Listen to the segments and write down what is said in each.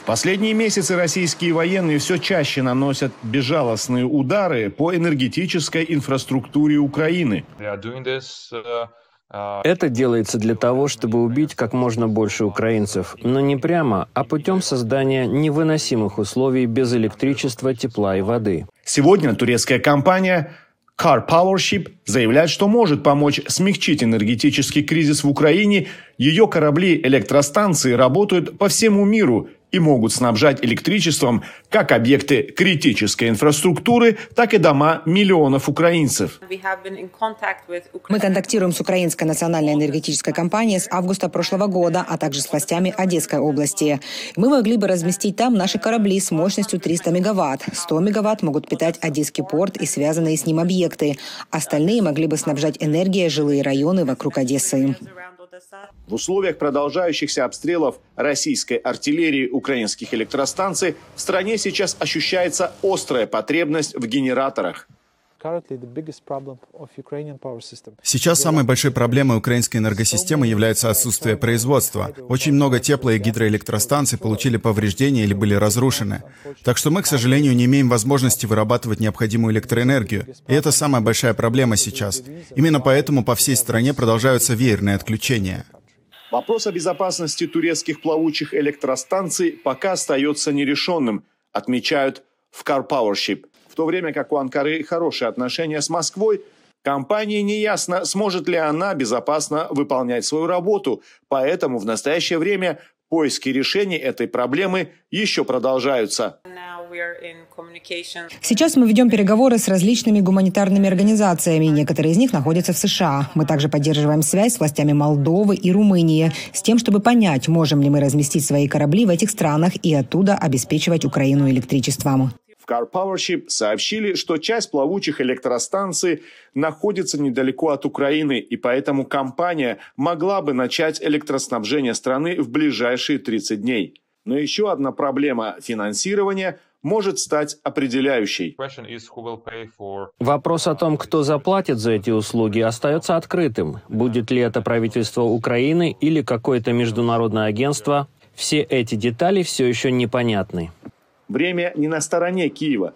В последние месяцы российские военные все чаще наносят безжалостные удары по энергетической инфраструктуре Украины. Это делается для того, чтобы убить как можно больше украинцев, но не прямо, а путем создания невыносимых условий без электричества, тепла и воды. Сегодня турецкая компания Car Powership заявляет, что может помочь смягчить энергетический кризис в Украине. Ее корабли-электростанции работают по всему миру и могут снабжать электричеством как объекты критической инфраструктуры, так и дома миллионов украинцев. Мы контактируем с Украинской национальной энергетической компанией с августа прошлого года, а также с властями Одесской области. Мы могли бы разместить там наши корабли с мощностью 300 мегаватт. 100 мегаватт могут питать Одесский порт и связанные с ним объекты. Остальные могли бы снабжать энергией жилые районы вокруг Одессы. В условиях продолжающихся обстрелов российской артиллерии украинских электростанций в стране сейчас ощущается острая потребность в генераторах. Сейчас самой большой проблемой украинской энергосистемы является отсутствие производства. Очень много тепло- и гидроэлектростанций получили повреждения или были разрушены. Так что мы, к сожалению, не имеем возможности вырабатывать необходимую электроэнергию. И это самая большая проблема сейчас. Именно поэтому по всей стране продолжаются веерные отключения. Вопрос о безопасности турецких плавучих электростанций пока остается нерешенным, отмечают в Car Powership. В то время как у Анкары хорошие отношения с Москвой, компании неясно, сможет ли она безопасно выполнять свою работу, поэтому в настоящее время поиски решений этой проблемы еще продолжаются. Сейчас мы ведем переговоры с различными гуманитарными организациями. Некоторые из них находятся в США. Мы также поддерживаем связь с властями Молдовы и Румынии с тем, чтобы понять, можем ли мы разместить свои корабли в этих странах и оттуда обеспечивать Украину электричеством. Car Powership сообщили, что часть плавучих электростанций находится недалеко от Украины, и поэтому компания могла бы начать электроснабжение страны в ближайшие 30 дней. Но еще одна проблема финансирования – может стать определяющей. Вопрос о том, кто заплатит за эти услуги, остается открытым. Будет ли это правительство Украины или какое-то международное агентство, все эти детали все еще непонятны. Время не на стороне Киева.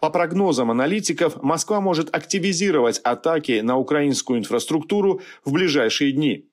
По прогнозам аналитиков, Москва может активизировать атаки на украинскую инфраструктуру в ближайшие дни.